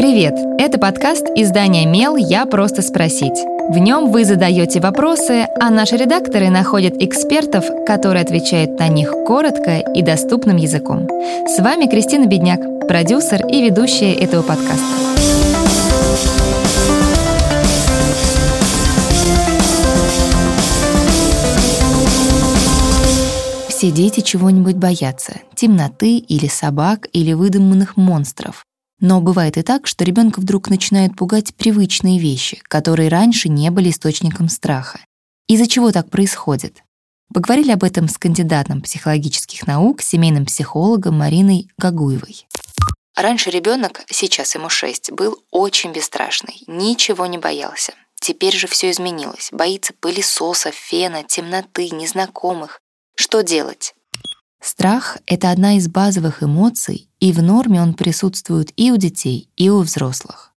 Привет! Это подкаст издания «Мел. Я просто спросить». В нем вы задаете вопросы, а наши редакторы находят экспертов, которые отвечают на них коротко и доступным языком. С вами Кристина Бедняк, продюсер и ведущая этого подкаста. Все дети чего-нибудь боятся — темноты или собак или выдуманных монстров. Но бывает и так, что ребенка вдруг начинают пугать привычные вещи, которые раньше не были источником страха. Из-за чего так происходит? Поговорили об этом с кандидатом психологических наук, семейным психологом Мариной Гагуевой. Раньше ребенок, сейчас ему 6, был очень бесстрашный, ничего не боялся. Теперь же все изменилось. Боится пылесоса, фена, темноты, незнакомых. Что делать? Страх — это одна из базовых эмоций, и в норме он присутствует и у детей, и у взрослых.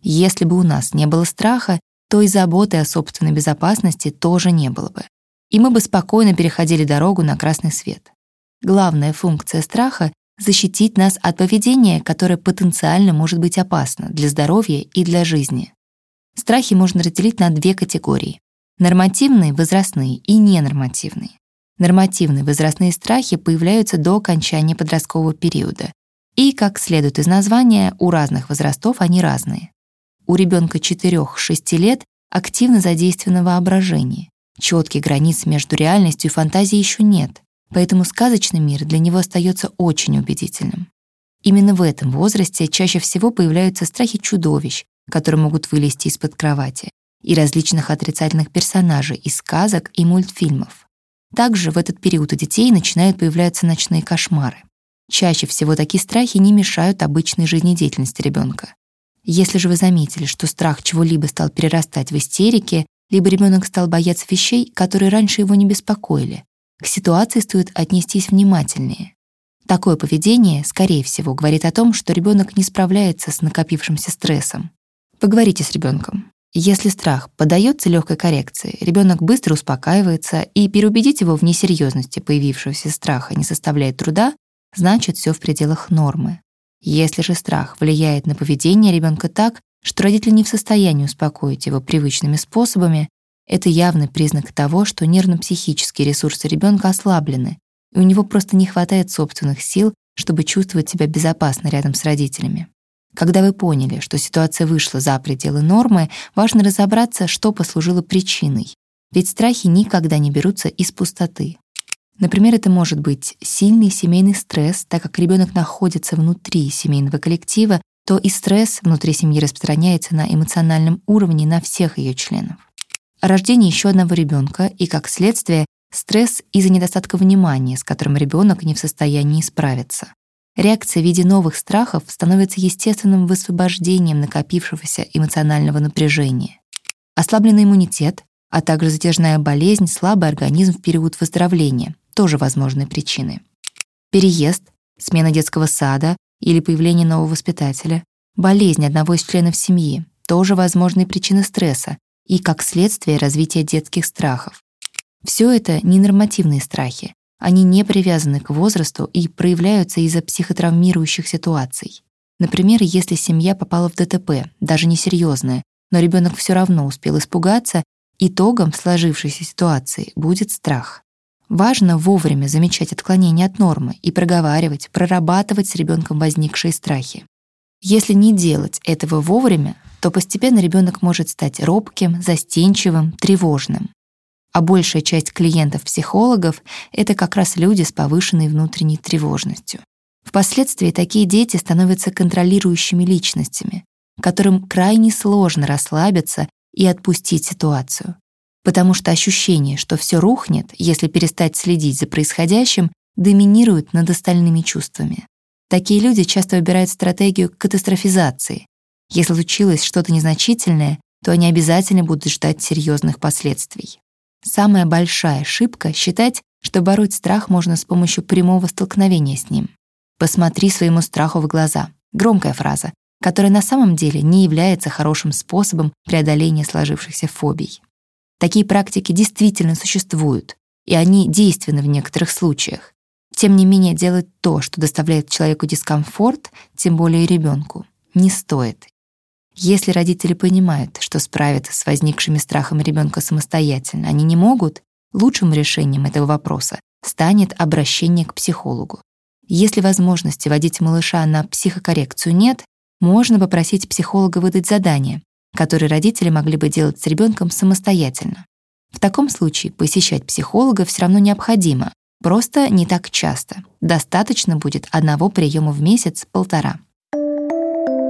Если бы у нас не было страха, то и заботы о собственной безопасности тоже не было бы. И мы бы спокойно переходили дорогу на красный свет. Главная функция страха — защитить нас от поведения, которое потенциально может быть опасно для здоровья и для жизни. Страхи можно разделить на две категории — нормативные, возрастные и ненормативные. Нормативные возрастные страхи появляются до окончания подросткового периода. И, как следует из названия, у разных возрастов они разные. У ребенка 4-6 лет активно задействовано воображение. Четких границ между реальностью и фантазией еще нет, поэтому сказочный мир для него остается очень убедительным. Именно в этом возрасте чаще всего появляются страхи чудовищ, которые могут вылезти из-под кровати, и различных отрицательных персонажей из сказок и мультфильмов. Также в этот период у детей начинают появляться ночные кошмары. Чаще всего такие страхи не мешают обычной жизнедеятельности ребенка. Если же вы заметили, что страх чего-либо стал перерастать в истерики, либо ребенок стал бояться вещей, которые раньше его не беспокоили, к ситуации стоит отнестись внимательнее. Такое поведение, скорее всего, говорит о том, что ребенок не справляется с накопившимся стрессом. Поговорите с ребенком. Если страх поддается легкой коррекции, ребенок быстро успокаивается, и переубедить его в несерьезности появившегося страха не составляет труда, значит, все в пределах нормы. Если же страх влияет на поведение ребенка так, что родители не в состоянии успокоить его привычными способами, это явный признак того, что нервно-психические ресурсы ребенка ослаблены, и у него просто не хватает собственных сил, чтобы чувствовать себя безопасно рядом с родителями. Когда вы поняли, что ситуация вышла за пределы нормы, важно разобраться, что послужило причиной. Ведь страхи никогда не берутся из пустоты. Например, это может быть сильный семейный стресс, так как ребенок находится внутри семейного коллектива, то и стресс внутри семьи распространяется на эмоциональном уровне на всех ее членов. Рождение еще одного ребенка и, как следствие, стресс из-за недостатка внимания, с которым ребенок не в состоянии справиться. Реакция в виде новых страхов становится естественным высвобождением накопившегося эмоционального напряжения. Ослабленный иммунитет, а также затяжная болезнь, слабый организм в период выздоровления — тоже возможные причины. Переезд, смена детского сада или появление нового воспитателя, болезнь одного из членов семьи — тоже возможные причины стресса и, как следствие, развития детских страхов. Все это ненормативные страхи, они не привязаны к возрасту и проявляются из-за психотравмирующих ситуаций. Например, если семья попала в ДТП, даже несерьезное, но ребенок все равно успел испугаться, итогом сложившейся ситуации будет страх. Важно вовремя замечать отклонения от нормы и проговаривать, прорабатывать с ребенком возникшие страхи. Если не делать этого вовремя, то постепенно ребенок может стать робким, застенчивым, тревожным. А большая часть клиентов-психологов — это как раз люди с повышенной внутренней тревожностью. Впоследствии такие дети становятся контролирующими личностями, которым крайне сложно расслабиться и отпустить ситуацию. Потому что ощущение, что все рухнет, если перестать следить за происходящим, доминирует над остальными чувствами. Такие люди часто выбирают стратегию катастрофизации. Если случилось что-то незначительное, то они обязательно будут ждать серьезных последствий. Самая большая ошибка — считать, что бороть страх можно с помощью прямого столкновения с ним. «Посмотри своему страху в глаза» — громкая фраза, которая на самом деле не является хорошим способом преодоления сложившихся фобий. Такие практики действительно существуют, и они действенны в некоторых случаях. Тем не менее, делать то, что доставляет человеку дискомфорт, тем более ребенку, не стоит. Если родители понимают, что справиться с возникшими страхами ребенка самостоятельно они не могут, лучшим решением этого вопроса станет обращение к психологу. Если возможности водить малыша на психокоррекцию нет, можно попросить психолога выдать задание, которое родители могли бы делать с ребенком самостоятельно. В таком случае посещать психолога все равно необходимо, просто не так часто. Достаточно будет одного приема в месяц-полтора.